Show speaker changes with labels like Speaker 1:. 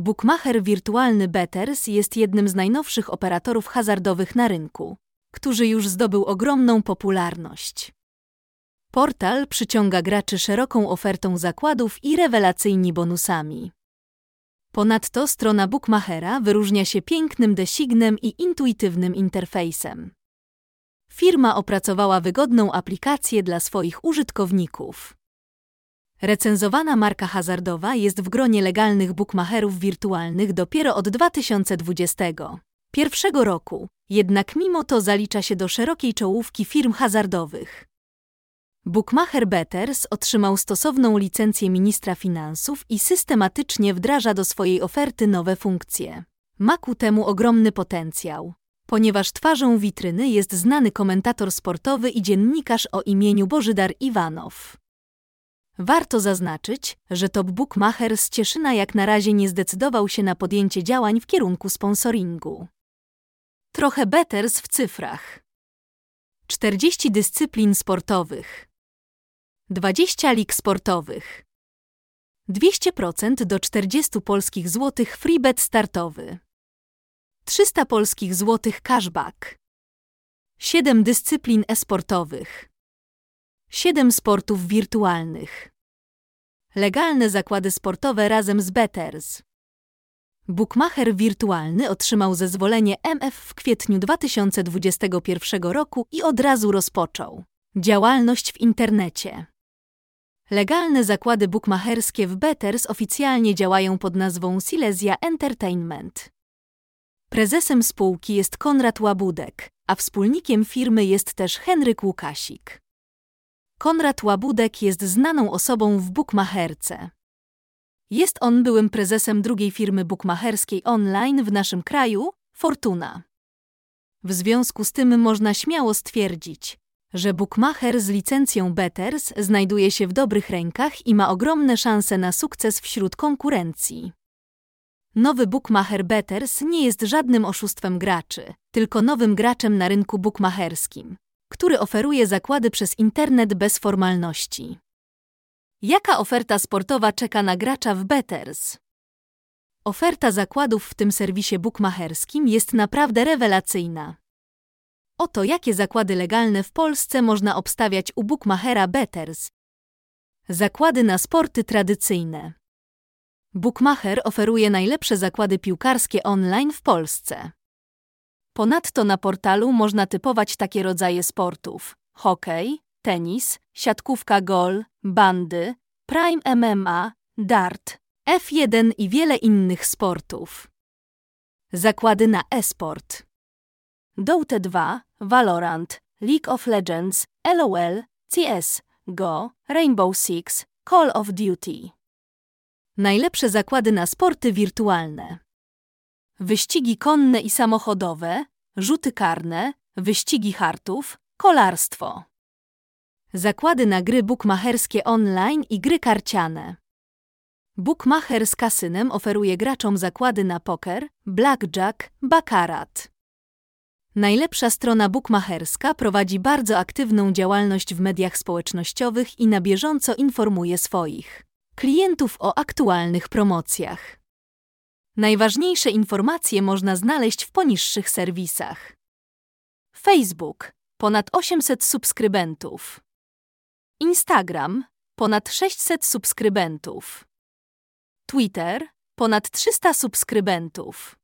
Speaker 1: Bookmacher wirtualny Betters jest jednym z najnowszych operatorów hazardowych na rynku, który już zdobył ogromną popularność. Portal przyciąga graczy szeroką ofertą zakładów i rewelacyjnymi bonusami. Ponadto strona Bookmachera wyróżnia się pięknym designem i intuitywnym interfejsem. Firma opracowała wygodną aplikację dla swoich użytkowników. Recenzowana marka hazardowa jest w gronie legalnych bookmacherów wirtualnych dopiero od 2021 roku, jednak mimo to zalicza się do szerokiej czołówki firm hazardowych. Bookmacher Betters otrzymał stosowną licencję ministra finansów i systematycznie wdraża do swojej oferty nowe funkcje. Ma ku temu ogromny potencjał, ponieważ twarzą witryny jest znany komentator sportowy i dziennikarz o imieniu Bożydar Iwanow. Warto zaznaczyć, że Top Bookmacher z Cieszyna jak na razie nie zdecydował się na podjęcie działań w kierunku sponsoringu. Trochę Betters w cyfrach. 40 dyscyplin sportowych. 20 lig sportowych. 200% do 40 polskich złotych freebet startowy. 300 polskich złotych cashback. 7 dyscyplin e-sportowych. 7 sportów wirtualnych. Legalne zakłady sportowe razem z Betters. Bookmacher wirtualny otrzymał zezwolenie MF w kwietniu 2021 roku i od razu rozpoczął działalność w internecie. Legalne zakłady bukmacherskie w Betters oficjalnie działają pod nazwą Silesia Entertainment. Prezesem spółki jest Konrad Łabudek, a wspólnikiem firmy jest też Henryk Łukasik. Konrad Łabudek jest znaną osobą w bukmacherce. Jest on byłym prezesem drugiej firmy bukmacherskiej online w naszym kraju, Fortuna. W związku z tym można śmiało stwierdzić, że bookmacher z licencją Betters znajduje się w dobrych rękach i ma ogromne szanse na sukces wśród konkurencji. Nowy bookmacher Betters nie jest żadnym oszustwem graczy, tylko nowym graczem na rynku bookmacherskim, który oferuje zakłady przez internet bez formalności. Jaka oferta sportowa czeka na gracza w Betters? Oferta zakładów w tym serwisie bookmacherskim jest naprawdę rewelacyjna. Oto jakie zakłady legalne w Polsce można obstawiać u bookmachera Betters. Zakłady na sporty tradycyjne. Bookmacher oferuje najlepsze zakłady piłkarskie online w Polsce. Ponadto na portalu można typować takie rodzaje sportów: hokej, tenis, siatkówka gol, bandy, prime MMA, dart, F1 i wiele innych sportów. Zakłady na e-sport. Dota 2, Valorant, League of Legends, LOL, CS, Go, Rainbow Six, Call of Duty. Najlepsze zakłady na sporty wirtualne. Wyścigi konne i samochodowe, rzuty karne, wyścigi hartów, kolarstwo. Zakłady na gry bukmacherskie online i gry karciane. Bookmacher z kasynem oferuje graczom zakłady na poker, blackjack, baccarat. Najlepsza strona bookmacherska prowadzi bardzo aktywną działalność w mediach społecznościowych i na bieżąco informuje swoich klientów o aktualnych promocjach. Najważniejsze informacje można znaleźć w poniższych serwisach. Facebook ponad 800 subskrybentów. Instagram ponad 600 subskrybentów. Twitter ponad 300 subskrybentów.